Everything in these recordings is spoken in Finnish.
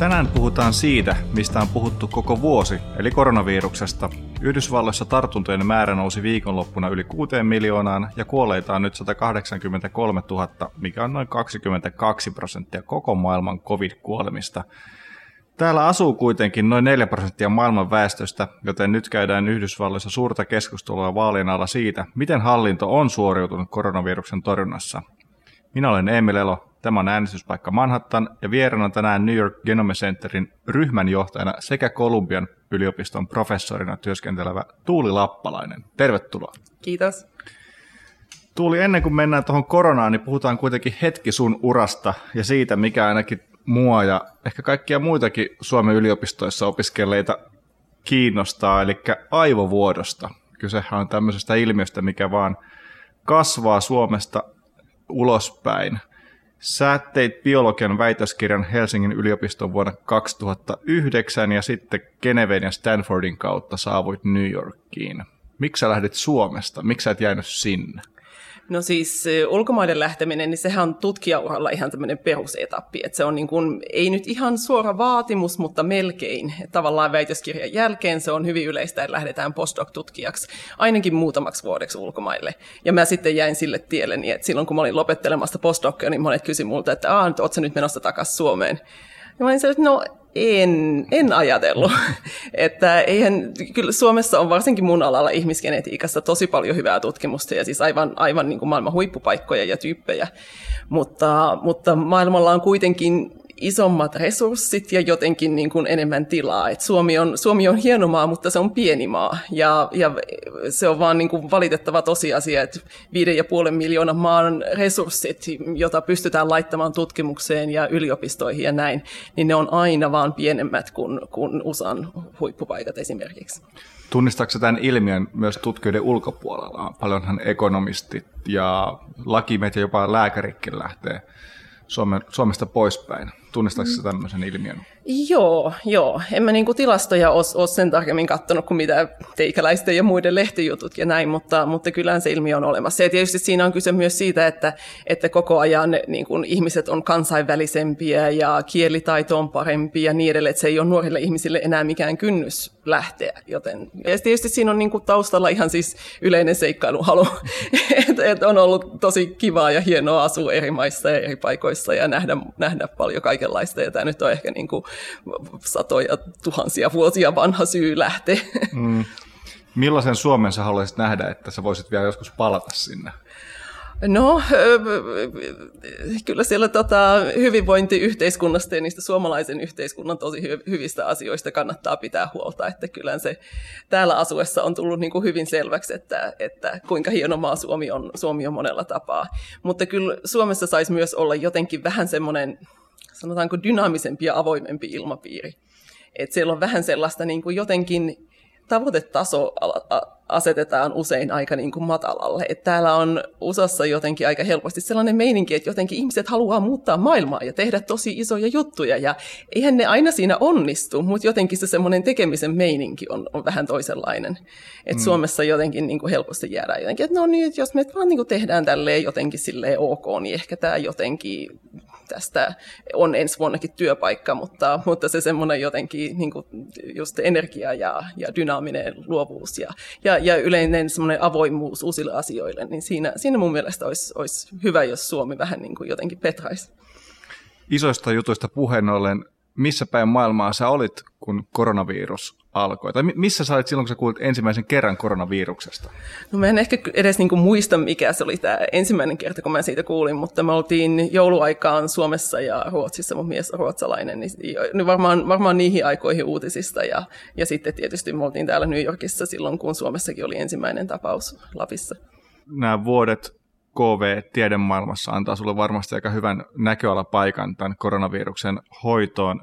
Tänään puhutaan siitä, mistä on puhuttu koko vuosi, eli koronaviruksesta. Yhdysvalloissa tartuntojen määrä nousi viikonloppuna yli 6 miljoonaan ja kuolleita on nyt 183 000, mikä on noin 22 prosenttia koko maailman covid-kuolemista. Täällä asuu kuitenkin noin 4 prosenttia maailman väestöstä, joten nyt käydään Yhdysvalloissa suurta keskustelua vaalien alla siitä, miten hallinto on suoriutunut koronaviruksen torjunnassa. Minä olen Emil Elo, Tämä on äänestyspaikka Manhattan ja vieraana tänään New York Genome Centerin ryhmänjohtajana sekä Kolumbian yliopiston professorina työskentelevä Tuuli Lappalainen. Tervetuloa. Kiitos. Tuuli, ennen kuin mennään tuohon koronaan, niin puhutaan kuitenkin hetki sun urasta ja siitä, mikä ainakin mua ja ehkä kaikkia muitakin Suomen yliopistoissa opiskelleita kiinnostaa, eli aivovuodosta. Kysehän on tämmöisestä ilmiöstä, mikä vaan kasvaa Suomesta ulospäin. Sä teit biologian väitöskirjan Helsingin yliopiston vuonna 2009 ja sitten Geneven ja Stanfordin kautta saavuit New Yorkiin. Miksi sä lähdit Suomesta? Miksi sä et jäänyt sinne? No siis ulkomaiden lähteminen, niin sehän on tutkijauralla ihan tämmöinen perusetappi. Että se on niin kuin, ei nyt ihan suora vaatimus, mutta melkein. Tavallaan väitöskirjan jälkeen se on hyvin yleistä, että lähdetään postdoc-tutkijaksi ainakin muutamaksi vuodeksi ulkomaille. Ja mä sitten jäin sille tielle, niin että silloin kun mä olin lopettelemassa postdocia, niin monet kysyi multa, että Aa, ootko nyt menossa takaisin Suomeen? Ja mä olin että no en, en ajatellut. että eihän, kyllä Suomessa on varsinkin mun alalla ihmisgenetiikassa tosi paljon hyvää tutkimusta ja siis aivan, aivan niin kuin maailman huippupaikkoja ja tyyppejä. Mutta, mutta maailmalla on kuitenkin isommat resurssit ja jotenkin niin kuin enemmän tilaa. Et Suomi, on, Suomi on hieno maa, mutta se on pieni maa. Ja, ja se on vaan niin kuin valitettava tosiasia, että viiden ja puolen miljoonan maan resurssit, jota pystytään laittamaan tutkimukseen ja yliopistoihin ja näin, niin ne on aina vaan pienemmät kuin, kuin USAn huippupaikat esimerkiksi. Tunnistaako tämän ilmiön myös tutkijoiden ulkopuolella? Paljonhan ekonomistit ja lakimet ja jopa lääkärikin lähtee Suomesta poispäin. Tunnistatko mm. tämmöisen ilmiön? Joo, joo. En mä niinku tilastoja ole sen tarkemmin katsonut kuin mitä teikäläisten ja muiden lehtijutut ja näin, mutta, mutta kyllä se ilmiö on olemassa. Ja tietysti siinä on kyse myös siitä, että, että koko ajan niin kun ihmiset on kansainvälisempiä ja kielitaito on parempi ja niin edelleen, että se ei ole nuorille ihmisille enää mikään kynnys lähteä. Joten, ja tietysti siinä on niinku taustalla ihan siis yleinen seikkailuhalu, että et on ollut tosi kivaa ja hienoa asua eri maissa ja eri paikoissa ja nähdä, nähdä paljon kaikkea kaikenlaista, ja tämä nyt on ehkä niin kuin satoja tuhansia vuosia vanha syy lähteä. Mm. Millaisen Suomen sä haluaisit nähdä, että sä voisit vielä joskus palata sinne? No, kyllä siellä tota, hyvinvointiyhteiskunnasta ja niistä suomalaisen yhteiskunnan tosi hyvistä asioista kannattaa pitää huolta, että kyllä se täällä asuessa on tullut niin kuin hyvin selväksi, että, että kuinka hieno maa Suomi on, Suomi on monella tapaa. Mutta kyllä Suomessa saisi myös olla jotenkin vähän semmoinen sanotaanko dynaamisempi ja avoimempi ilmapiiri. Et siellä on vähän sellaista niin kuin jotenkin tavoitetaso asetetaan usein aika niin kuin matalalle. Et täällä on USAssa jotenkin aika helposti sellainen meininki, että jotenkin ihmiset haluaa muuttaa maailmaa ja tehdä tosi isoja juttuja. Ja eihän ne aina siinä onnistu, mutta jotenkin se semmoinen tekemisen meininki on, on vähän toisenlainen. Et mm. Suomessa jotenkin niin kuin helposti jäädään jotenkin, että no niin, jos me vaan niin kuin tehdään tälleen jotenkin silleen ok, niin ehkä tämä jotenkin tästä on ensi vuonnakin työpaikka, mutta, mutta se semmoinen jotenkin niin kuin just energia ja, ja dynaaminen luovuus ja, ja, ja yleinen semmoinen avoimuus uusille asioille, niin siinä, siinä mun mielestä olisi, olisi hyvä, jos Suomi vähän niin kuin jotenkin petraisi. Isoista jutuista puheen ollen, missä päin maailmaa sä olit, kun koronavirus alkoi? Tai missä sä olit silloin, kun sä kuulit ensimmäisen kerran koronaviruksesta? No mä en ehkä edes niinku muista, mikä se oli tämä ensimmäinen kerta, kun mä siitä kuulin, mutta me oltiin jouluaikaan Suomessa ja Ruotsissa, mun mies on ruotsalainen, niin, niin varmaan, varmaan niihin aikoihin uutisista. Ja, ja sitten tietysti me oltiin täällä New Yorkissa silloin, kun Suomessakin oli ensimmäinen tapaus Lapissa. Nämä vuodet KV-tiedemaailmassa antaa sulle varmasti aika hyvän näköalapaikan tämän koronaviruksen hoitoon.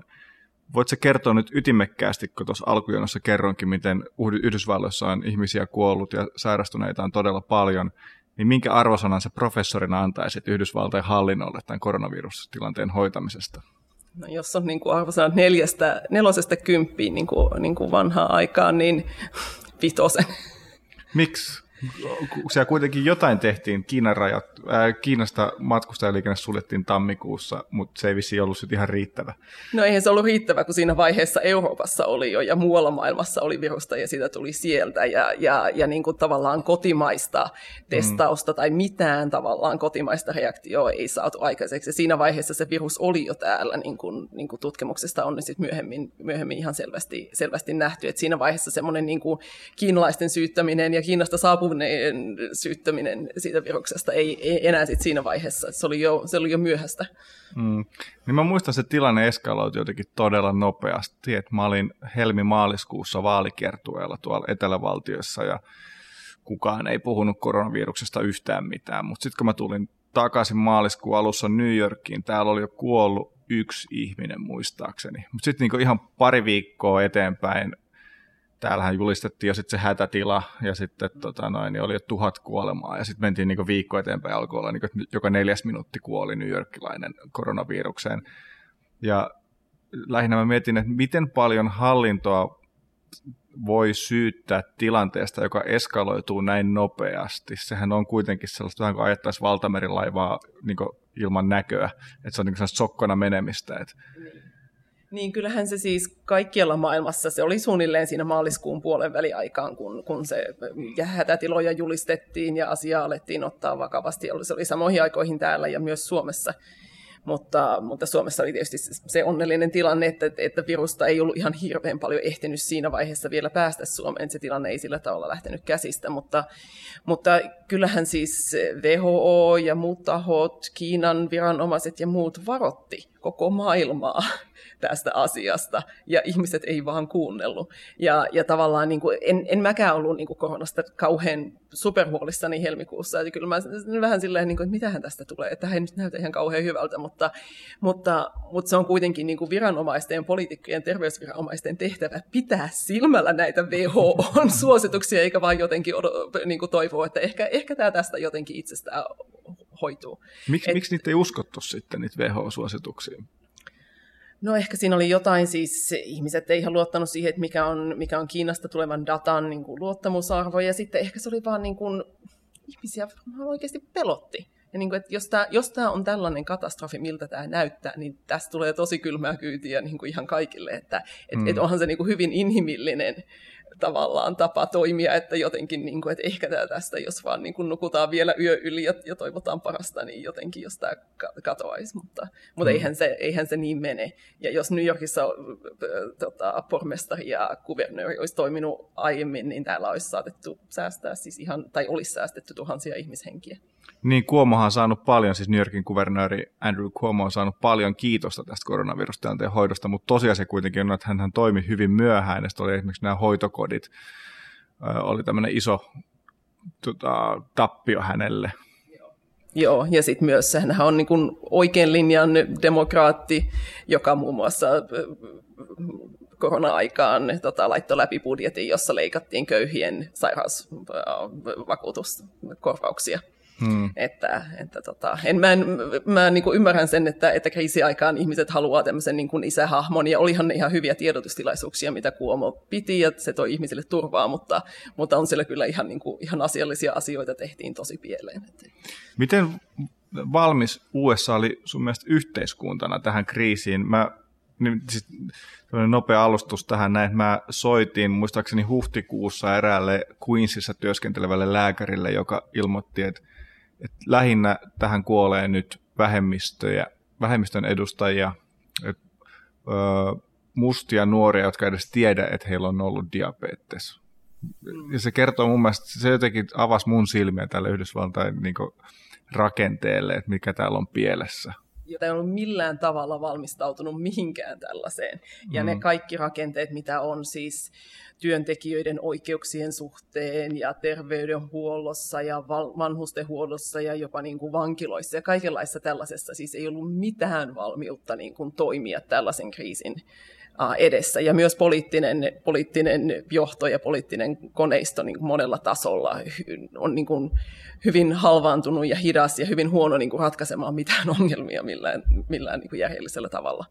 Voitko kertoa nyt ytimekkäästi, kun tuossa alkujonossa kerroinkin, miten Yhdysvalloissa on ihmisiä kuollut ja sairastuneita on todella paljon, niin minkä arvosanan se professorina antaisit Yhdysvaltain hallinnolle tämän koronavirustilanteen hoitamisesta? No, jos on niin kuin arvosanat neljästä, nelosesta kymppiin niin kuin, niin kuin vanhaa aikaa, niin vitosen. Miksi? Siellä kuitenkin jotain tehtiin, Kiinan rajat, ää, Kiinasta matkustajaliikenne suljettiin tammikuussa, mutta se ei vissi ollut sitten ihan riittävä. No eihän se ollut riittävä, kun siinä vaiheessa Euroopassa oli jo ja muualla maailmassa oli virusta ja sitä tuli sieltä ja, ja, ja niin kuin tavallaan kotimaista testausta mm. tai mitään tavallaan kotimaista reaktioa ei saatu aikaiseksi. Ja siinä vaiheessa se virus oli jo täällä, niin kuin, niin kuin tutkimuksesta on sitten myöhemmin, myöhemmin ihan selvästi, selvästi nähty, että siinä vaiheessa semmoinen niin kuin kiinalaisten syyttäminen ja Kiinasta saapuneen syyttäminen siitä viruksesta ei, ei enää sit siinä vaiheessa. Se oli jo, se oli jo myöhäistä. Mm. Niin mä muistan, että se tilanne eskaloitui jotenkin todella nopeasti. Et mä olin helmi-maaliskuussa vaalikiertueella tuolla Etelävaltioissa ja kukaan ei puhunut koronaviruksesta yhtään mitään. Mutta sitten kun mä tulin takaisin maaliskuun alussa New Yorkiin, täällä oli jo kuollut yksi ihminen muistaakseni. Mutta sitten niinku ihan pari viikkoa eteenpäin täällähän julistettiin jo sitten se hätätila ja sitten tota noin, niin oli jo tuhat kuolemaa ja sitten mentiin niin viikko eteenpäin alkoi olla, niin kuin, joka neljäs minuutti kuoli New Yorkilainen koronavirukseen. Ja lähinnä mä mietin, että miten paljon hallintoa voi syyttää tilanteesta, joka eskaloituu näin nopeasti. Sehän on kuitenkin sellaista vähän kuin ajattaisiin valtamerilaivaa niin ilman näköä, että se on niin sokkona menemistä. Että niin kyllähän se siis kaikkialla maailmassa, se oli suunnilleen siinä maaliskuun puolen väliaikaan, kun, kun se hätätiloja julistettiin ja asiaa alettiin ottaa vakavasti. Se oli samoihin aikoihin täällä ja myös Suomessa. Mutta, mutta Suomessa oli tietysti se onnellinen tilanne, että, että virusta ei ollut ihan hirveän paljon ehtinyt siinä vaiheessa vielä päästä Suomeen. Se tilanne ei sillä tavalla lähtenyt käsistä, mutta, mutta kyllähän siis WHO ja muut tahot, Kiinan viranomaiset ja muut varotti koko maailmaa tästä asiasta, ja ihmiset ei vaan kuunnellut. Ja, ja tavallaan niin kuin, en, en mäkään ollut niin kuin koronasta kauhean superhuolissani helmikuussa, ja kyllä mä vähän silleen, niin kuin, että mitähän tästä tulee, että ei nyt näytä ihan kauhean hyvältä, mutta, mutta, mutta se on kuitenkin niin kuin viranomaisten, poliitikkojen, terveysviranomaisten tehtävä pitää silmällä näitä WHO-suosituksia, eikä vaan jotenkin niin toivoa, että ehkä, ehkä tämä tästä jotenkin itsestään hoituu. Miksi, Et, miksi niitä ei uskottu sitten, niitä WHO-suosituksia? No ehkä siinä oli jotain, siis ihmiset ei ihan luottanut siihen, että mikä on, mikä on Kiinasta tulevan datan niin kuin luottamusarvo, ja sitten ehkä se oli vaan niin kuin, ihmisiä oikeasti pelotti. Ja niin kuin, että jos tämä, jos tämä on tällainen katastrofi, miltä tämä näyttää, niin tästä tulee tosi kylmää kyytiä niin kuin ihan kaikille. Että et, mm. et onhan se niin kuin hyvin inhimillinen tavallaan tapa toimia, että jotenkin, niin kuin, että ehkä tämä tästä, jos vaan niin kuin nukutaan vielä yö yli ja, ja toivotaan parasta, niin jotenkin jos tämä katoaisi, mutta, mutta mm. eihän, se, eihän se niin mene. Ja jos New Yorkissa tota, pormestari ja kuvernööri olisi toiminut aiemmin, niin täällä olisi saatettu säästää siis ihan, tai olisi säästetty tuhansia ihmishenkiä. Niin, Cuomohan on saanut paljon, siis New Yorkin kuvernööri Andrew Cuomo on saanut paljon kiitosta tästä koronavirustilanteen hoidosta, mutta tosiasia kuitenkin on, että hän toimi hyvin myöhään, ja oli esimerkiksi nämä hoitokodit, oli tämmöinen iso tota, tappio hänelle. Joo, ja sitten myös hän on niin kuin oikein linjan demokraatti, joka muun muassa korona-aikaan tota, laittoi läpi budjetin, jossa leikattiin köyhien sairausvakuutuskorvauksia. Hmm. Että, että tota, en, mä, en, mä niin kuin ymmärrän sen, että, että kriisiaikaan ihmiset haluaa tämmöisen niin kuin isähahmon, ja olihan ne ihan hyviä tiedotustilaisuuksia, mitä Kuomo piti, ja se toi ihmisille turvaa, mutta, mutta on siellä kyllä ihan, niin kuin, ihan asiallisia asioita tehtiin tosi pieleen. Miten valmis USA oli sun mielestä yhteiskuntana tähän kriisiin? Mä niin, siis, nopea alustus tähän näin, mä soitin muistaakseni huhtikuussa eräälle Queensissa työskentelevälle lääkärille, joka ilmoitti, että että lähinnä tähän kuolee nyt vähemmistöjä, vähemmistön edustajia, et, ö, mustia nuoria, jotka edes tiedä, että heillä on ollut diabetes. Ja se kertoo mun mielestä, se jotenkin avasi mun silmiä tälle Yhdysvaltain niin rakenteelle, että mikä täällä on pielessä jota ei ollut millään tavalla valmistautunut mihinkään tällaiseen. Ja mm. ne kaikki rakenteet, mitä on siis työntekijöiden oikeuksien suhteen ja terveydenhuollossa ja vanhustenhuollossa ja jopa niin kuin vankiloissa ja kaikenlaissa tällaisessa, siis ei ollut mitään valmiutta niin kuin toimia tällaisen kriisin edessä. Ja myös poliittinen, poliittinen johto ja poliittinen koneisto niin monella tasolla on niin kuin hyvin halvaantunut ja hidas ja hyvin huono niin kuin ratkaisemaan mitään ongelmia millään, millään niin kuin järjellisellä tavalla.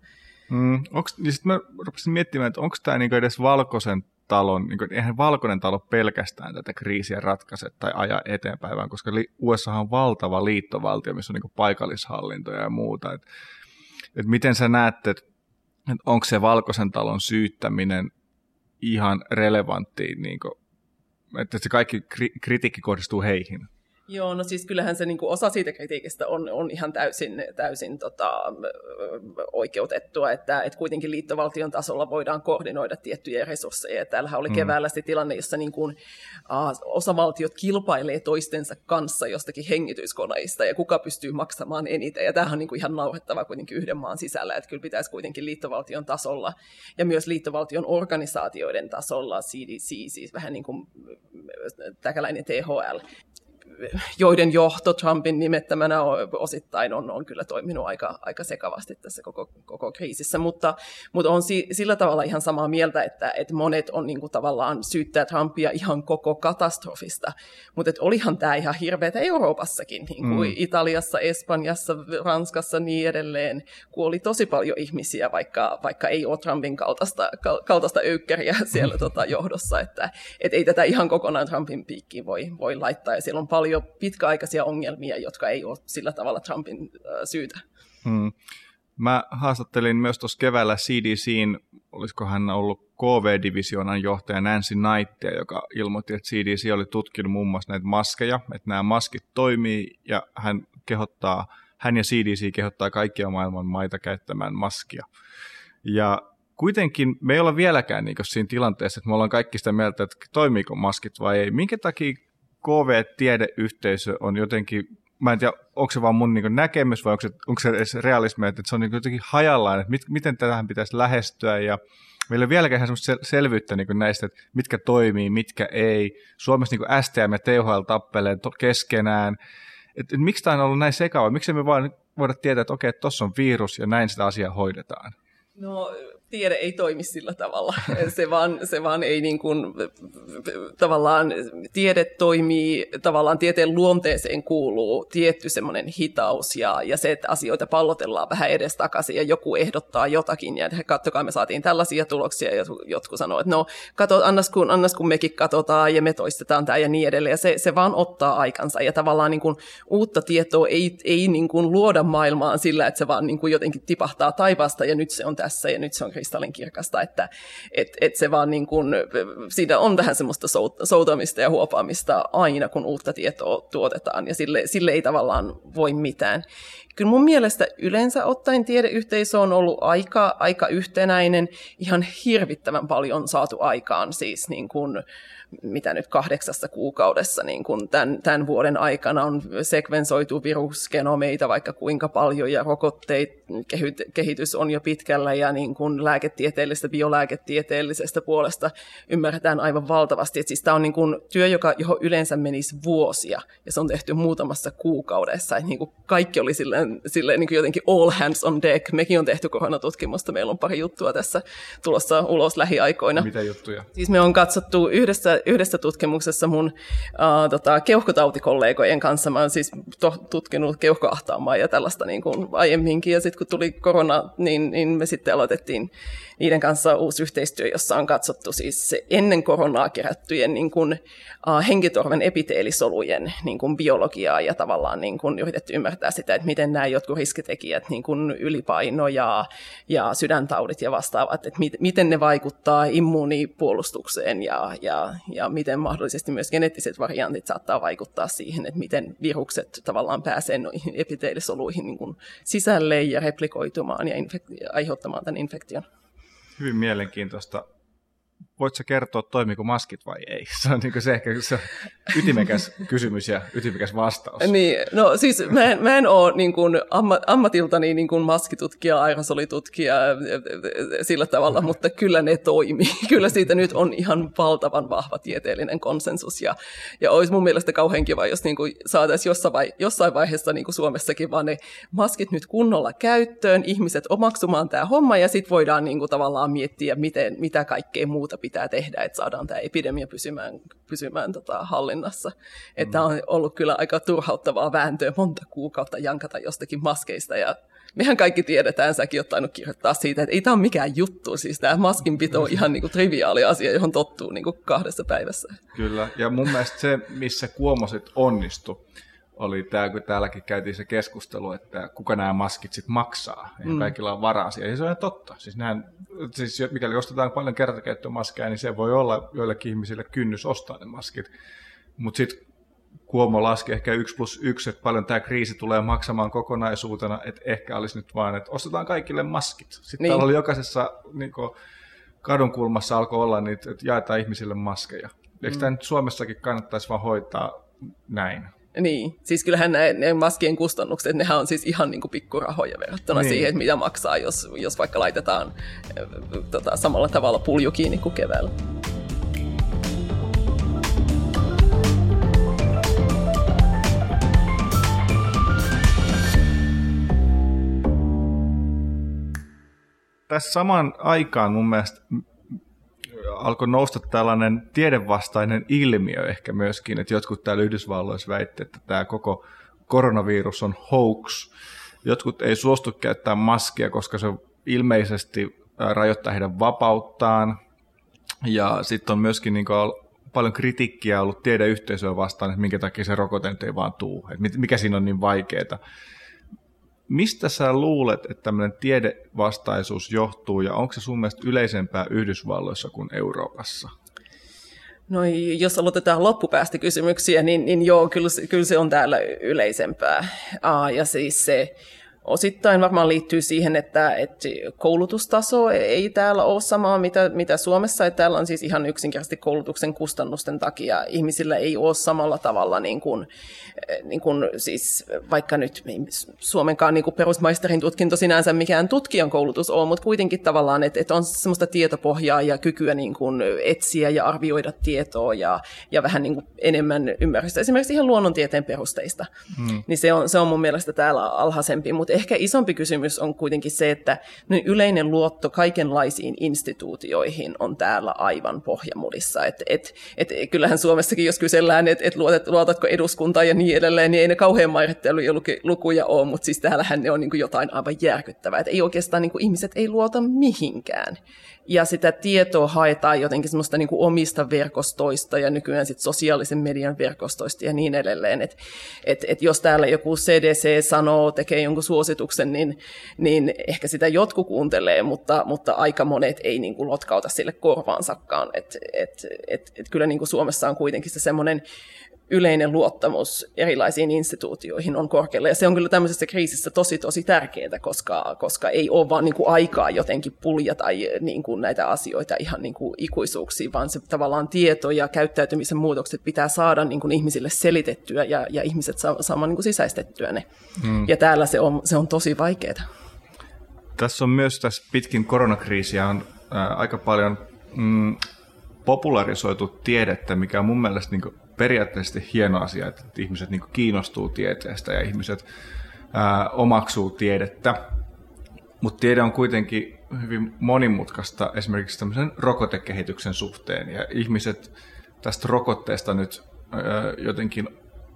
Mm, onks, niin sit mä rupesin miettimään, että onko tämä niin edes valkoisen talon, niin kuin, eihän valkoinen talo pelkästään tätä kriisiä ratkaise tai aja eteenpäin, vaan koska USA on valtava liittovaltio, missä on niin paikallishallintoja ja muuta. Et, et miten sä näet, että et onko se valkoisen talon syyttäminen ihan relevantti, niin kuin, että se kaikki kritiikki kohdistuu heihin? Joo, no siis kyllähän se niin kuin osa siitä kritiikistä on, on ihan täysin, täysin tota, oikeutettua, että, että kuitenkin liittovaltion tasolla voidaan koordinoida tiettyjä resursseja. Täällähän oli mm. keväällä se tilanne, jossa niin kuin, uh, osavaltiot kilpailee toistensa kanssa jostakin hengityskoneista ja kuka pystyy maksamaan eniten. Ja tämähän on niin kuin ihan naurettava kuitenkin yhden maan sisällä, että kyllä pitäisi kuitenkin liittovaltion tasolla ja myös liittovaltion organisaatioiden tasolla, CDC, siis vähän niin kuin täkäläinen THL, joiden johto Trumpin nimettämänä osittain on, on kyllä toiminut aika, aika sekavasti tässä koko, koko kriisissä, mutta, mutta on si, sillä tavalla ihan samaa mieltä, että, että monet on niin kuin tavallaan syyttää Trumpia ihan koko katastrofista, mutta että olihan tämä ihan hirveätä Euroopassakin, niin kuin mm. Italiassa, Espanjassa, Ranskassa niin edelleen, kuoli tosi paljon ihmisiä, vaikka, vaikka ei ole Trumpin kaltaista, kaltaista öykkäriä siellä tota, johdossa, että et ei tätä ihan kokonaan Trumpin piikkiin voi, voi laittaa, ja siellä on paljon pitkäaikaisia ongelmia, jotka ei ole sillä tavalla Trumpin syytä. Hmm. Mä haastattelin myös tuossa keväällä CDCin, olisiko hän ollut KV-divisioonan johtaja Nancy Knightia, joka ilmoitti, että CDC oli tutkinut muun muassa näitä maskeja, että nämä maskit toimii ja hän kehottaa, hän ja CDC kehottaa kaikkia maailman maita käyttämään maskia. Ja kuitenkin me ei olla vieläkään niin siinä tilanteessa, että me ollaan kaikki sitä mieltä, että toimiiko maskit vai ei. Minkä takia KV-tiedeyhteisö on jotenkin, mä en tiedä, onko se vaan mun niin näkemys vai onko se, onko se edes realismi, että se on niin jotenkin hajallaan, että mit, miten tähän pitäisi lähestyä ja meillä ei vieläkään semmoista selvyyttä niin näistä, että mitkä toimii, mitkä ei. Suomessa niin STM ja THL tappelee keskenään. Et, et, miksi tämä on ollut näin sekava? Miksi me vaan voida tietää, että okei, tuossa on virus ja näin sitä asiaa hoidetaan? No tiede ei toimi sillä tavalla. Se vaan, se vaan ei niin kuin, tavallaan, tiede toimii, tavallaan tieteen luonteeseen kuuluu tietty semmoinen hitaus ja, ja se, että asioita pallotellaan vähän edestakaisin ja joku ehdottaa jotakin ja katsokaa, me saatiin tällaisia tuloksia ja jotkut sanoo, että no, kato, annas kun, annas kun mekin katsotaan ja me toistetaan tämä ja niin edelleen. Ja se, se vaan ottaa aikansa ja tavallaan niin kuin, uutta tietoa ei, ei niin kuin luoda maailmaan sillä, että se vaan niin kuin jotenkin tipahtaa taivaasta ja nyt se on tässä ja nyt se on kristallinkirkasta, että et, et se vaan niin kuin, siinä on vähän semmoista soutamista ja huopaamista aina, kun uutta tietoa tuotetaan, ja sille, sille ei tavallaan voi mitään. Kyllä mun mielestä yleensä ottaen tiedeyhteisö on ollut aika, aika yhtenäinen, ihan hirvittävän paljon saatu aikaan siis niin kuin, mitä nyt kahdeksassa kuukaudessa niin kuin tämän, tämän vuoden aikana on sekvensoitu virusgenomeita vaikka kuinka paljon ja rokotteet kehitys on jo pitkällä ja niin kuin lääketieteellisestä, biolääketieteellisestä puolesta ymmärretään aivan valtavasti. Siis tämä on niin kuin työ, joka, johon yleensä menisi vuosia ja se on tehty muutamassa kuukaudessa. Niin kuin kaikki oli silleen, silleen niin kuin jotenkin all hands on deck. Mekin on tehty koronatutkimusta, meillä on pari juttua tässä tulossa ulos lähiaikoina. Mitä juttuja? Siis me on katsottu yhdessä yhdessä tutkimuksessa mun uh, tota, keuhkotautikollegojen kanssa. Mä oon siis to, tutkinut keuhkoahtaamaa ja tällaista niin kuin aiemminkin. Ja sitten kun tuli korona, niin, niin me sitten aloitettiin niiden kanssa uusi yhteistyö, jossa on katsottu siis ennen koronaa kerättyjen niin kuin, uh, henkitorven epiteelisolujen niin kuin biologiaa ja tavallaan niin kuin yritetty ymmärtää sitä, että miten nämä jotkut riskitekijät, niin kuin ylipaino ja, ja sydäntaudit ja vastaavat, että mit, miten ne vaikuttaa immuunipuolustukseen ja, ja, ja miten mahdollisesti myös geneettiset variantit saattaa vaikuttaa siihen, että miten virukset tavallaan pääsee noihin epiteelisoluihin niin kuin sisälle ja replikoitumaan ja infek- aiheuttamaan tämän infektion. Hyvin mielenkiintoista voitko kertoa, toimiko maskit vai ei? Se on niin se ehkä se ytimekäs kysymys ja ytimekäs vastaus. Niin, no siis mä en, mä en ole niin kuin amma, ammatiltani niin kuin maskitutkija, aerosolitutkija sillä tavalla, mutta kyllä ne toimii. Kyllä siitä nyt on ihan valtavan vahva tieteellinen konsensus ja, ja olisi mun mielestä kauhean kiva, jos niin kuin saataisiin jossain, vai, jossain vaiheessa niin kuin Suomessakin vaan ne maskit nyt kunnolla käyttöön, ihmiset omaksumaan tämä homma ja sitten voidaan niin kuin tavallaan miettiä, miten, mitä kaikkea muuta pitää tehdä, että saadaan tämä epidemia pysymään, pysymään tota, hallinnassa. Mm. Että on ollut kyllä aika turhauttavaa vääntöä monta kuukautta jankata jostakin maskeista ja mehän kaikki tiedetään, säkin oot tainnut kirjoittaa siitä, että ei tämä ole mikään juttu, siis tämä maskinpito on ihan niin kuin triviaali asia, johon tottuu niin kuin kahdessa päivässä. Kyllä, ja mun mielestä se, missä kuomosit onnistu, oli tämä, kun täälläkin käytiin se keskustelu, että kuka nämä maskit sitten maksaa, ja mm. kaikilla on varaa siihen, ja se on ihan totta. Siis, näin, siis mikäli ostetaan paljon kertakäyttömaskeja, niin se voi olla joillekin ihmisille kynnys ostaa ne maskit, mutta sitten Kuomo laski ehkä 1 plus 1, että paljon tämä kriisi tulee maksamaan kokonaisuutena, että ehkä olisi nyt vaan, että ostetaan kaikille maskit. Sitten niin. täällä oli jokaisessa niin kuin, kadun kulmassa alkoi olla niitä, että jaetaan ihmisille maskeja. Eikö mm. tämä nyt Suomessakin kannattaisi vaan hoitaa näin? Niin, siis kyllähän ne, ne maskien kustannukset, nehän on siis ihan niin kuin pikkurahoja verrattuna niin. siihen, mitä maksaa, jos, jos vaikka laitetaan tota, samalla tavalla pulju kiinni kuin keväällä. tässä saman aikaan mun mielestä alkoi nousta tällainen tiedevastainen ilmiö ehkä myöskin, että jotkut täällä Yhdysvalloissa väitti, että tämä koko koronavirus on hoax. Jotkut ei suostu käyttää maskia, koska se ilmeisesti rajoittaa heidän vapauttaan. Ja sitten on myöskin niin paljon kritiikkiä ollut tiedeyhteisöä vastaan, että minkä takia se rokote ei vaan tuu, että mikä siinä on niin vaikeaa. Mistä sä luulet, että tämmöinen tiedevastaisuus johtuu ja onko se sun mielestä yleisempää Yhdysvalloissa kuin Euroopassa? No jos aloitetaan loppupäästä kysymyksiä, niin, niin joo, kyllä, kyllä se on täällä yleisempää. Aa, ja siis se Osittain varmaan liittyy siihen, että, että koulutustaso ei täällä ole samaa mitä, mitä Suomessa. Että täällä on siis ihan yksinkertaisesti koulutuksen kustannusten takia ihmisillä ei ole samalla tavalla, niin kuin, niin kuin siis vaikka nyt Suomenkaan niin kuin perusmaisterin tutkinto sinänsä mikään tutkijan koulutus on, mutta kuitenkin tavallaan, että, että on semmoista tietopohjaa ja kykyä niin kuin etsiä ja arvioida tietoa ja, ja vähän niin kuin enemmän ymmärrystä esimerkiksi ihan luonnontieteen perusteista. Hmm. Niin se on, se on mun mielestä täällä alhaisempi, mutta ehkä isompi kysymys on kuitenkin se, että yleinen luotto kaikenlaisiin instituutioihin on täällä aivan pohjamudissa. Et, et, et, kyllähän Suomessakin, jos kysellään, että et luotat, luotatko eduskuntaan ja niin edelleen, niin ei ne kauhean mairitteluja lukuja ole, mutta siis täällähän ne on niin jotain aivan järkyttävää. Et ei oikeastaan niin ihmiset ei luota mihinkään ja sitä tietoa haetaan jotenkin semmoista niin kuin omista verkostoista ja nykyään sit sosiaalisen median verkostoista ja niin edelleen. Et, et, et jos täällä joku CDC sanoo, tekee jonkun suosituksen, niin, niin ehkä sitä jotkut kuuntelee, mutta, mutta aika monet ei niin kuin lotkauta sille korvaansakaan. Et, et, et, et kyllä niin kuin Suomessa on kuitenkin se semmoinen yleinen luottamus erilaisiin instituutioihin on korkealla. Ja se on kyllä tämmöisessä kriisissä tosi, tosi tärkeää, koska, koska ei ole vaan niin kuin aikaa jotenkin pulja tai niin kuin näitä asioita ihan niin kuin ikuisuuksiin, vaan se tavallaan tieto ja käyttäytymisen muutokset pitää saada niin kuin ihmisille selitettyä ja, ja ihmiset saa, saamaan niin kuin sisäistettyä ne. Hmm. Ja täällä se on, se on tosi vaikeaa. Tässä on myös tässä pitkin koronakriisiä on äh, aika paljon mm, popularisoitu tiedettä, mikä on mun mielestä niin periaatteessa hieno asia, että ihmiset niin kiinnostuu tieteestä ja ihmiset ää, omaksuu tiedettä. Mutta tiede on kuitenkin hyvin monimutkaista esimerkiksi tämmöisen rokotekehityksen suhteen. Ja ihmiset tästä rokotteesta nyt ää, jotenkin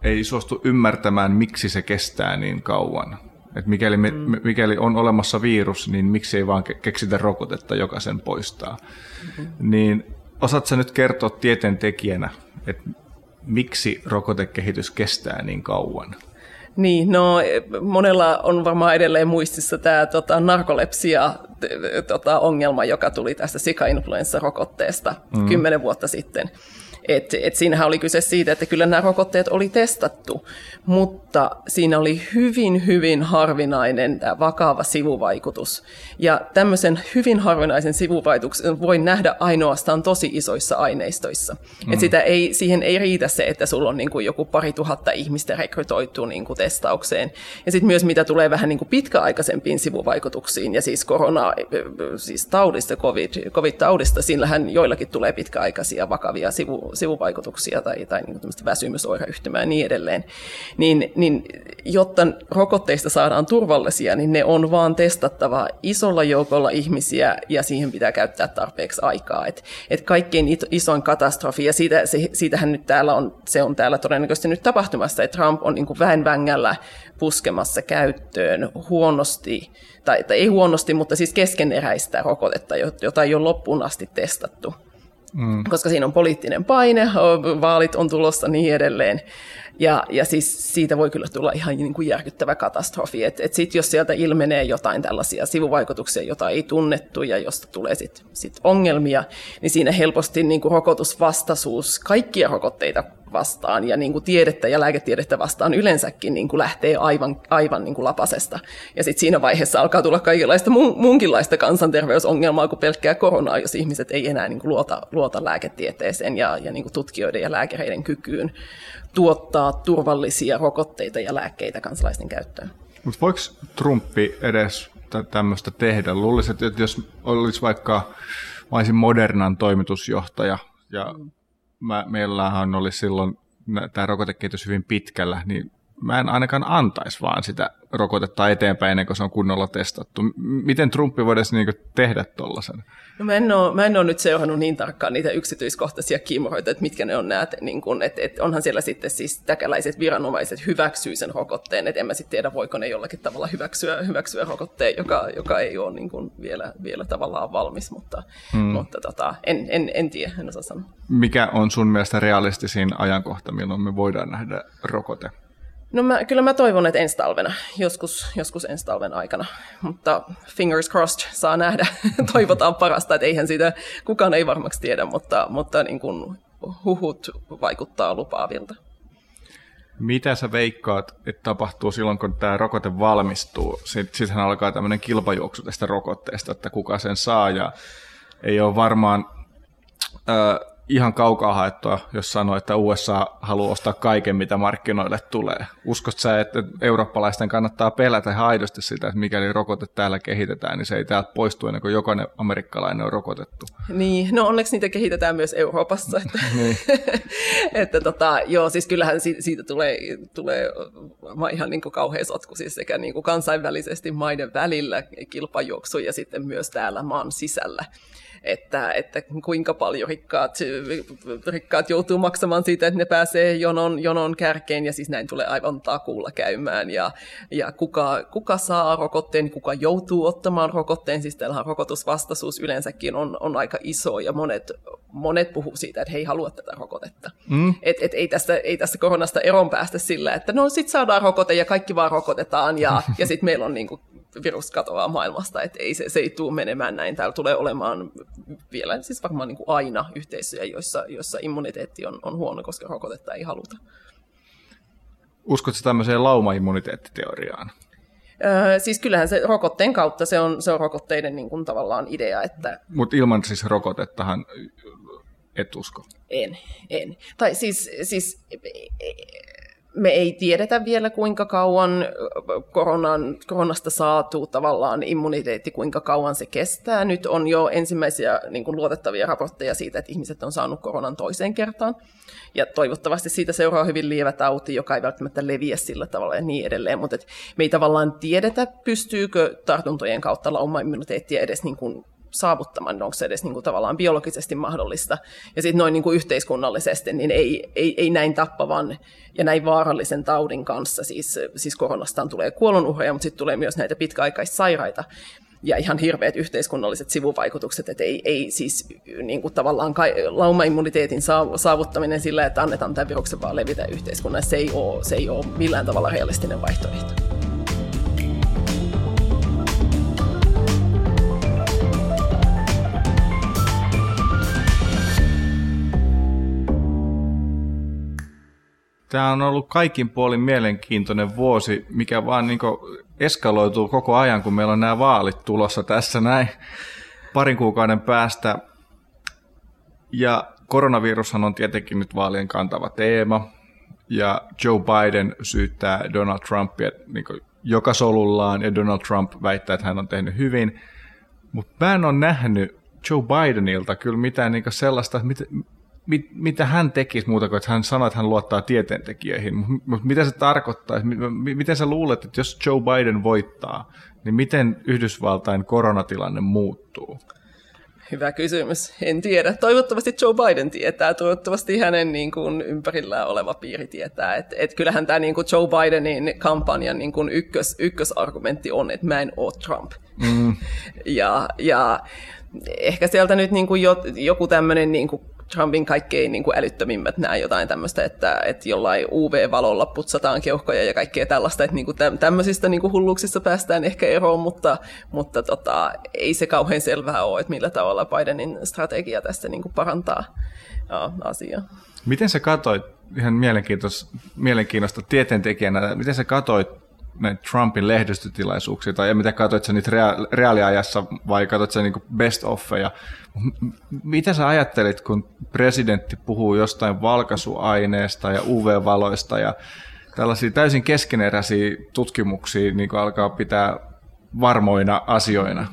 ei suostu ymmärtämään, miksi se kestää niin kauan. Et mikäli, me, mm. mikäli on olemassa virus, niin miksi ei vaan keksitä rokotetta, joka sen poistaa. Mm-hmm. Niin osaatko nyt kertoa tieteen tekijänä, että miksi rokotekehitys kestää niin kauan? Niin, no monella on varmaan edelleen muistissa tämä tota, narkolepsia tota, ongelma, joka tuli tästä sika-influenssarokotteesta mm. kymmenen vuotta sitten. Et, et siinähän oli kyse siitä, että kyllä nämä rokotteet oli testattu, mutta siinä oli hyvin, hyvin harvinainen tämä vakava sivuvaikutus. Ja tämmöisen hyvin harvinaisen sivuvaikutuksen voi nähdä ainoastaan tosi isoissa aineistoissa. Mm. Et sitä ei, siihen ei riitä se, että sulla on niin kuin joku pari tuhatta ihmistä rekrytoitu niin kuin testaukseen. Ja sitten myös mitä tulee vähän niin kuin pitkäaikaisempiin sivuvaikutuksiin, ja siis korona, siis taudista, COVID, COVID-taudista, sillähän joillakin tulee pitkäaikaisia vakavia sivu, sivu, sivuvaikutuksia tai, tai niin väsymysoireyhtymää ja niin edelleen, niin, niin jotta rokotteista saadaan turvallisia, niin ne on vaan testattava isolla joukolla ihmisiä ja siihen pitää käyttää tarpeeksi aikaa. Et, et kaikkein isoin katastrofi, ja siitä, se, siitähän nyt täällä on, se on täällä todennäköisesti nyt tapahtumassa, että Trump on niin väen vängällä puskemassa käyttöön huonosti, tai, tai ei huonosti, mutta siis keskeneräistä rokotetta, jota ei ole loppuun asti testattu. Mm. Koska siinä on poliittinen paine, vaalit on tulossa niin edelleen. Ja, ja siis siitä voi kyllä tulla ihan niin kuin järkyttävä katastrofi. Että et sitten jos sieltä ilmenee jotain tällaisia sivuvaikutuksia, jota ei tunnettu ja josta tulee sitten sit ongelmia, niin siinä helposti niin kuin rokotusvastaisuus kaikkia rokotteita vastaan ja niin kuin tiedettä ja lääketiedettä vastaan yleensäkin niin kuin lähtee aivan, aivan niin kuin lapasesta. Ja sitten siinä vaiheessa alkaa tulla kaikenlaista mun, muunkinlaista kansanterveysongelmaa kuin pelkkää koronaa, jos ihmiset ei enää niin kuin luota, luota lääketieteeseen ja, ja niin kuin tutkijoiden ja lääkäreiden kykyyn tuottaa turvallisia rokotteita ja lääkkeitä kansalaisten käyttöön. Mutta voiko Trumpi edes tämmöistä tehdä? Luulisin, että jos olisi vaikka, mä olisin Modernan toimitusjohtaja ja mm. Mä, meillähän oli silloin tämä rokotekehitys hyvin pitkällä, niin mä en ainakaan antaisi vaan sitä rokotetta eteenpäin ennen kuin se on kunnolla testattu. Miten Trumpi voisi niin tehdä tuollaisen? No mä, en ole, mä en ole nyt seurannut niin tarkkaan niitä yksityiskohtaisia kiimoroita, että mitkä ne on näet, niin kun, että, että onhan siellä sitten siis täkäläiset viranomaiset hyväksyy sen rokotteen, että en mä sitten tiedä, voiko ne jollakin tavalla hyväksyä, hyväksyä rokotteen, joka, joka ei ole niin kuin vielä, vielä tavallaan valmis, mutta, hmm. mutta tota, en, en, en tiedä, en osaa sanoa. Mikä on sun mielestä realistisin ajankohta, milloin me voidaan nähdä rokote? No mä, kyllä mä toivon, että ensi talvena, joskus, joskus ensi talven aikana, mutta fingers crossed saa nähdä, toivotaan parasta, että eihän siitä kukaan ei varmaksi tiedä, mutta, mutta niin kuin huhut vaikuttaa lupaavilta. Mitä sä veikkaat, että tapahtuu silloin, kun tämä rokote valmistuu? Sittenhän alkaa tämmöinen kilpajuoksu tästä rokotteesta, että kuka sen saa, ja ei ole varmaan ihan kaukaa haettua, jos sanoo, että USA haluaa ostaa kaiken, mitä markkinoille tulee. Uskot sä, että eurooppalaisten kannattaa pelätä ihan aidosti sitä, että mikäli rokote täällä kehitetään, niin se ei täältä poistu ennen kuin jokainen amerikkalainen on rokotettu? Niin, no onneksi niitä kehitetään myös Euroopassa. Että, niin. että tota, joo, siis kyllähän siitä, siitä tulee, tulee ihan niin kuin kauhean sotku siis sekä niin kuin kansainvälisesti maiden välillä kilpajuoksu ja sitten myös täällä maan sisällä että, että kuinka paljon rikkaat, rikkaat joutuu maksamaan siitä, että ne pääsee jonon, jonon kärkeen, ja siis näin tulee aivan takuulla käymään, ja, ja kuka, kuka saa rokotteen, kuka joutuu ottamaan rokotteen, siis täällähän rokotusvastaisuus yleensäkin on, on aika iso, ja monet, monet puhuu siitä, että he ei halua tätä rokotetta. Mm. Et, et ei, tästä, ei tästä koronasta eron päästä sillä, että no sit saadaan rokote ja kaikki vaan rokotetaan, ja, ja sitten meillä on niinku virus katoaa maailmasta, että ei, se, se ei tule menemään näin. Täällä tulee olemaan vielä siis varmaan niin kuin aina yhteisöjä, joissa, joissa immuniteetti on, on huono, koska rokotetta ei haluta. Uskotko tämmöiseen laumaimmuniteettiteoriaan? Öö, siis kyllähän se rokotteen kautta, se on, se on rokotteiden niin kuin tavallaan idea. Että... Mutta ilman siis rokotettahan et usko? En, en. Tai siis, siis me ei tiedetä vielä, kuinka kauan koronan, koronasta saatu tavallaan immuniteetti, kuinka kauan se kestää. Nyt on jo ensimmäisiä niin kuin luotettavia raportteja siitä, että ihmiset on saanut koronan toiseen kertaan. Ja toivottavasti siitä seuraa hyvin lievä tauti, joka ei välttämättä leviä sillä tavalla ja niin edelleen. Mutta me ei tavallaan tiedetä, pystyykö tartuntojen kautta lauma-immuniteettia edes niin kuin saavuttamaan, onko se edes niin kuin tavallaan biologisesti mahdollista. Ja sitten noin niin kuin yhteiskunnallisesti, niin ei, ei, ei näin tappavan ja näin vaarallisen taudin kanssa, siis, siis koronastaan tulee kuolonuhreja, mutta sitten tulee myös näitä pitkäaikaissairaita ja ihan hirveät yhteiskunnalliset sivuvaikutukset, että ei, ei siis niin kuin tavallaan laumaimmuniteetin saavuttaminen sillä, että annetaan tämän viruksen vaan levitä yhteiskunnassa, se ei ole, se ei ole millään tavalla realistinen vaihtoehto. Tämä on ollut kaikin puolin mielenkiintoinen vuosi, mikä vaan niin eskaloituu koko ajan, kun meillä on nämä vaalit tulossa tässä näin parin kuukauden päästä. Ja koronavirushan on tietenkin nyt vaalien kantava teema. Ja Joe Biden syyttää Donald Trumpia niin joka solullaan, ja Donald Trump väittää, että hän on tehnyt hyvin. Mutta mä en ole nähnyt Joe Bidenilta kyllä mitään niin sellaista, mit, mitä hän tekisi muuta kuin, että hän sanoi, että hän luottaa tieteentekijöihin. Mutta mitä se tarkoittaa? Miten sä luulet, että jos Joe Biden voittaa, niin miten Yhdysvaltain koronatilanne muuttuu? Hyvä kysymys. En tiedä. Toivottavasti Joe Biden tietää. Toivottavasti hänen niin kuin, ympärillään oleva piiri tietää. Et, et kyllähän tämä niin kuin Joe Bidenin kampanjan niin kuin ykkös, ykkösargumentti on, että mä en ole Trump. Mm. ja, ja ehkä sieltä nyt niin kuin jo, joku tämmöinen niin kuin Trumpin kaikkein niin kuin älyttömimmät nämä jotain tämmöistä, että, että jollain UV-valolla putsataan keuhkoja ja kaikkea tällaista, että niin kuin tämmöisistä niin kuin hulluuksista päästään ehkä eroon, mutta, mutta tota, ei se kauhean selvää ole, että millä tavalla Bidenin strategia tästä niin kuin parantaa asiaa. Miten sä katsoit, ihan mielenkiintoista tieteentekijänä, miten sä katsoit näitä Trumpin lehdistötilaisuuksia, tai mitä katsoit sä niitä rea- reaaliajassa, vai katsoit sä niinku best offeja? Mitä sä ajattelit, kun presidentti puhuu jostain valkaisuaineesta ja UV-valoista ja tällaisia täysin keskeneräisiä tutkimuksia niin alkaa pitää varmoina asioina?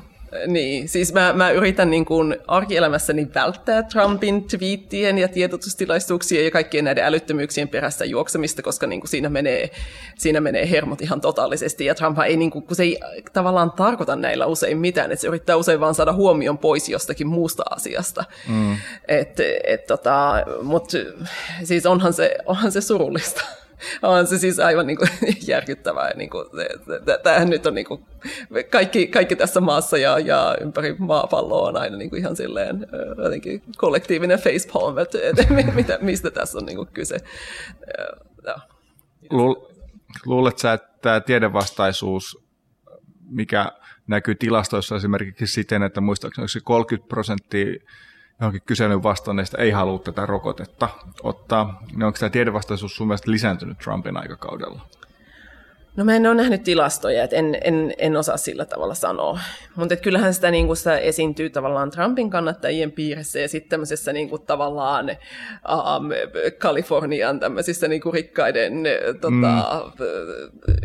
Niin, siis mä, mä yritän niin kuin arkielämässäni välttää Trumpin twiittien ja tiedotustilaisuuksien ja kaikkien näiden älyttömyyksien perässä juoksemista, koska niin kuin siinä, menee, siinä menee hermot ihan totaalisesti. Ja Trump ei, niin kuin, kun se ei tavallaan tarkoita näillä usein mitään, että se yrittää usein vaan saada huomion pois jostakin muusta asiasta. Mm. Et, et, tota, Mutta siis onhan se, onhan se surullista on se siis aivan niin kuin järkyttävää. Niin kuin, tämähän nyt on niin kuin, kaikki, kaikki tässä maassa ja, ja ympäri maapalloa on aina niin kuin ihan silleen jotenkin kollektiivinen facepalm, että, mitä, mistä tässä on niin kuin kyse. Ja. Luuletko sä, että tämä tiedevastaisuus, mikä näkyy tilastoissa esimerkiksi siten, että muistaakseni 30 prosenttia johonkin kyselyn vastanneista ei halua tätä rokotetta ottaa, niin onko tämä tiedevastaisuus sun mielestä lisääntynyt Trumpin aikakaudella? No mä en ole nähnyt tilastoja, että en, en, en osaa sillä tavalla sanoa. Mutta kyllähän sitä, niin sitä esiintyy tavallaan Trumpin kannattajien piirissä ja sitten tämmöisessä niin kuin, tavallaan um, Kalifornian tämmöisissä niin kuin rikkaiden tota, mm.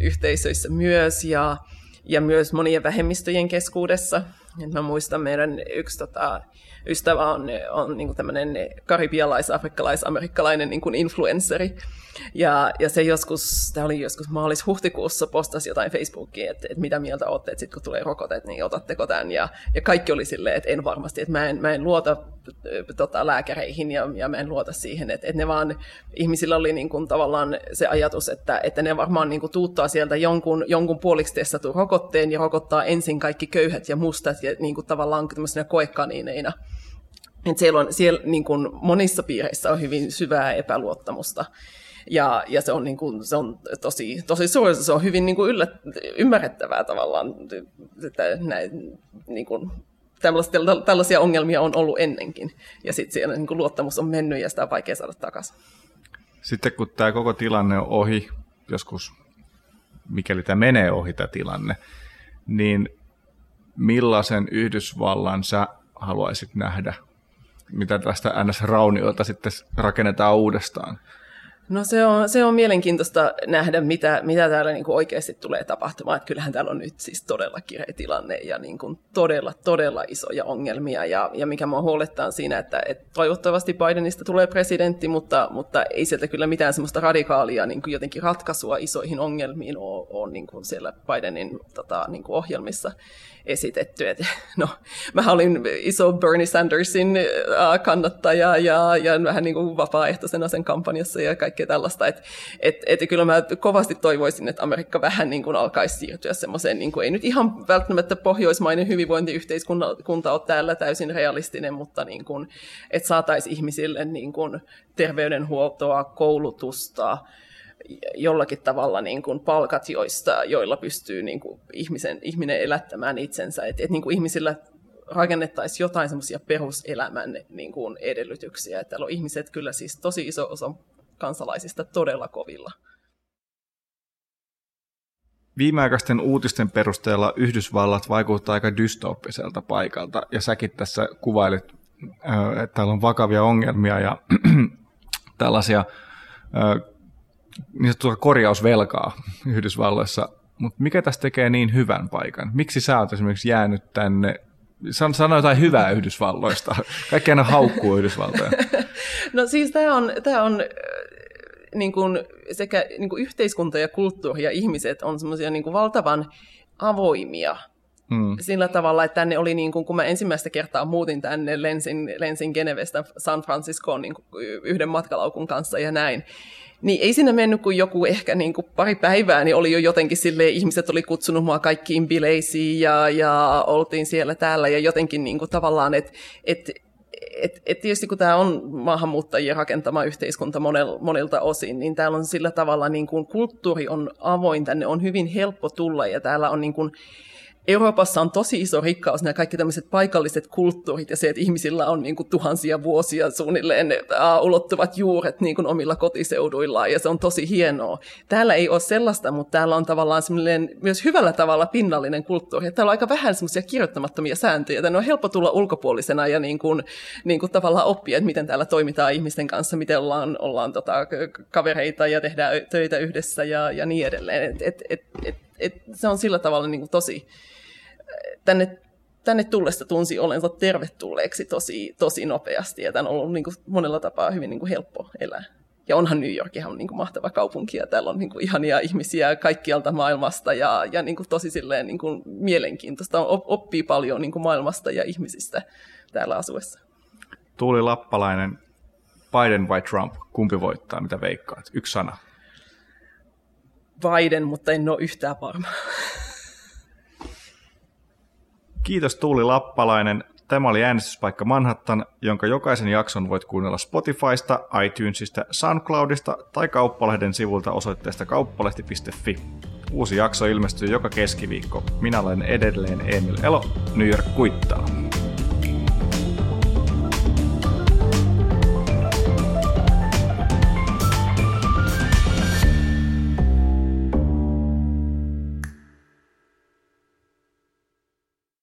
yhteisöissä myös ja, ja myös monien vähemmistöjen keskuudessa. Et mä muistan meidän yksi tota, ystävä on, on niin tämmöinen karibialais-afrikkalais-amerikkalainen niin influenceri. Ja, ja se joskus, tämä oli joskus maalis-huhtikuussa, postasi jotain Facebookiin, että, että mitä mieltä olette, että sitten kun tulee rokotet, niin otatteko tämän. Ja, ja kaikki oli silleen, että en varmasti, että mä en, mä en luota tota, lääkäreihin ja, ja mä en luota siihen, että, että ne vaan, ihmisillä oli niin kuin, tavallaan se ajatus, että, että ne varmaan niin kuin, tuuttaa sieltä jonkun, jonkun puoliksi testatun rokotteen ja rokottaa ensin kaikki köyhät ja mustat ja niin kuin, tavallaan tämmöisenä koekaniineina. Että siellä on, siellä niin kuin monissa piireissä on hyvin syvää epäluottamusta. Ja, ja se on, niin kuin, se on tosi, tosi suuri, se on hyvin niin kuin yllät, ymmärrettävää tavallaan, että näin, niin kuin, tällaisia ongelmia on ollut ennenkin. Ja sitten siellä niin kuin luottamus on mennyt ja sitä on vaikea saada takaisin. Sitten kun tämä koko tilanne on ohi, joskus mikäli tämä menee ohi tämä tilanne, niin millaisen Yhdysvallan sä haluaisit nähdä mitä tästä NS-rauniota sitten rakennetaan uudestaan. No se on, se on mielenkiintoista nähdä, mitä, mitä täällä niin kuin oikeasti tulee tapahtumaan. Että kyllähän täällä on nyt siis todella kireä tilanne ja niin kuin todella, todella isoja ongelmia. Ja, ja mikä mua huolettaa siinä, että, että toivottavasti Bidenista tulee presidentti, mutta, mutta ei sieltä kyllä mitään semmoista radikaalia niin kuin jotenkin ratkaisua isoihin ongelmiin ole, ole niin kuin siellä Bidenin tota, niin kuin ohjelmissa esitetty. Et, no, mä olin iso Bernie Sandersin kannattaja ja, ja vähän niin kuin vapaaehtoisena sen kampanjassa ja kaikkea tällaista. Et, et, et kyllä mä kovasti toivoisin, että Amerikka vähän niin kuin alkaisi siirtyä semmoiseen, niin kuin, ei nyt ihan välttämättä pohjoismainen hyvinvointiyhteiskunta ole täällä täysin realistinen, mutta niin että saataisiin ihmisille niin kuin terveydenhuoltoa, koulutusta, jollakin tavalla niin kuin palkat, joista, joilla pystyy niin kuin ihmisen, ihminen elättämään itsensä. Että et niin kuin ihmisillä rakennettaisiin jotain semmoisia peruselämän niin kuin edellytyksiä. Että täällä on ihmiset kyllä siis tosi iso osa kansalaisista todella kovilla. Viimeaikaisten uutisten perusteella Yhdysvallat vaikuttaa aika dystoppiselta paikalta, ja säkin tässä kuvailit, että täällä on vakavia ongelmia ja tällaisia niin sanottua korjausvelkaa Yhdysvalloissa, mutta mikä tästä tekee niin hyvän paikan? Miksi sä oot esimerkiksi jäänyt tänne Sano jotain hyvää Yhdysvalloista. Kaikki aina haukkuu Yhdysvaltoja. No siis tämä on, tää on niin kuin sekä niin kuin yhteiskunta ja kulttuuri ja ihmiset on semmoisia niin valtavan avoimia Hmm. Sillä tavalla, että tänne oli, niin kuin, kun mä ensimmäistä kertaa muutin tänne, lensin, lensin Genevestä San Franciscoon niin kuin yhden matkalaukun kanssa ja näin, niin ei sinne mennyt kuin joku ehkä niin kuin pari päivää, niin oli jo jotenkin sille ihmiset oli kutsunut mua kaikkiin bileisiin ja, ja oltiin siellä täällä ja jotenkin niin kuin tavallaan, että et, et, et tietysti kun tämä on maahanmuuttajien rakentama yhteiskunta monel, monilta osin, niin täällä on sillä tavalla niin kuin kulttuuri on avoin, tänne on hyvin helppo tulla ja täällä on niin kuin, Euroopassa on tosi iso rikkaus nämä kaikki tämmöiset paikalliset kulttuurit ja se, että ihmisillä on niin kuin tuhansia vuosia suunnilleen uh, ulottuvat juuret niin kuin omilla kotiseuduillaan ja se on tosi hienoa. Täällä ei ole sellaista, mutta täällä on tavallaan semmoinen myös hyvällä tavalla pinnallinen kulttuuri. Täällä on aika vähän semmoisia kirjoittamattomia sääntöjä. Tänne on helppo tulla ulkopuolisena ja niin kuin, niin kuin tavallaan oppia, että miten täällä toimitaan ihmisten kanssa, miten ollaan, ollaan tota, kavereita ja tehdään töitä yhdessä ja, ja niin edelleen. Et, et, et, et, et se on sillä tavalla niin kuin tosi, tänne, tänne tullessa tunsi olensa tervetulleeksi tosi, tosi nopeasti ja tämä on ollut niin kuin monella tapaa hyvin niin kuin helppo elää. Ja onhan New York ihan niin kuin mahtava kaupunki ja täällä on niin kuin ihania ihmisiä kaikkialta maailmasta ja, ja niin kuin tosi silleen niin kuin mielenkiintoista. Oppii paljon niin kuin maailmasta ja ihmisistä täällä asuessa. Tuuli Lappalainen, Biden vai Trump? Kumpi voittaa? Mitä veikkaat? Yksi sana. Biden, mutta en ole yhtään varma. Kiitos Tuuli Lappalainen. Tämä oli äänestyspaikka Manhattan, jonka jokaisen jakson voit kuunnella Spotifysta, iTunesista, SoundCloudista tai Kauppalehden sivulta osoitteesta kauppalehti.fi. Uusi jakso ilmestyy joka keskiviikko. Minä olen edelleen Emil Elo, New York kuittaa.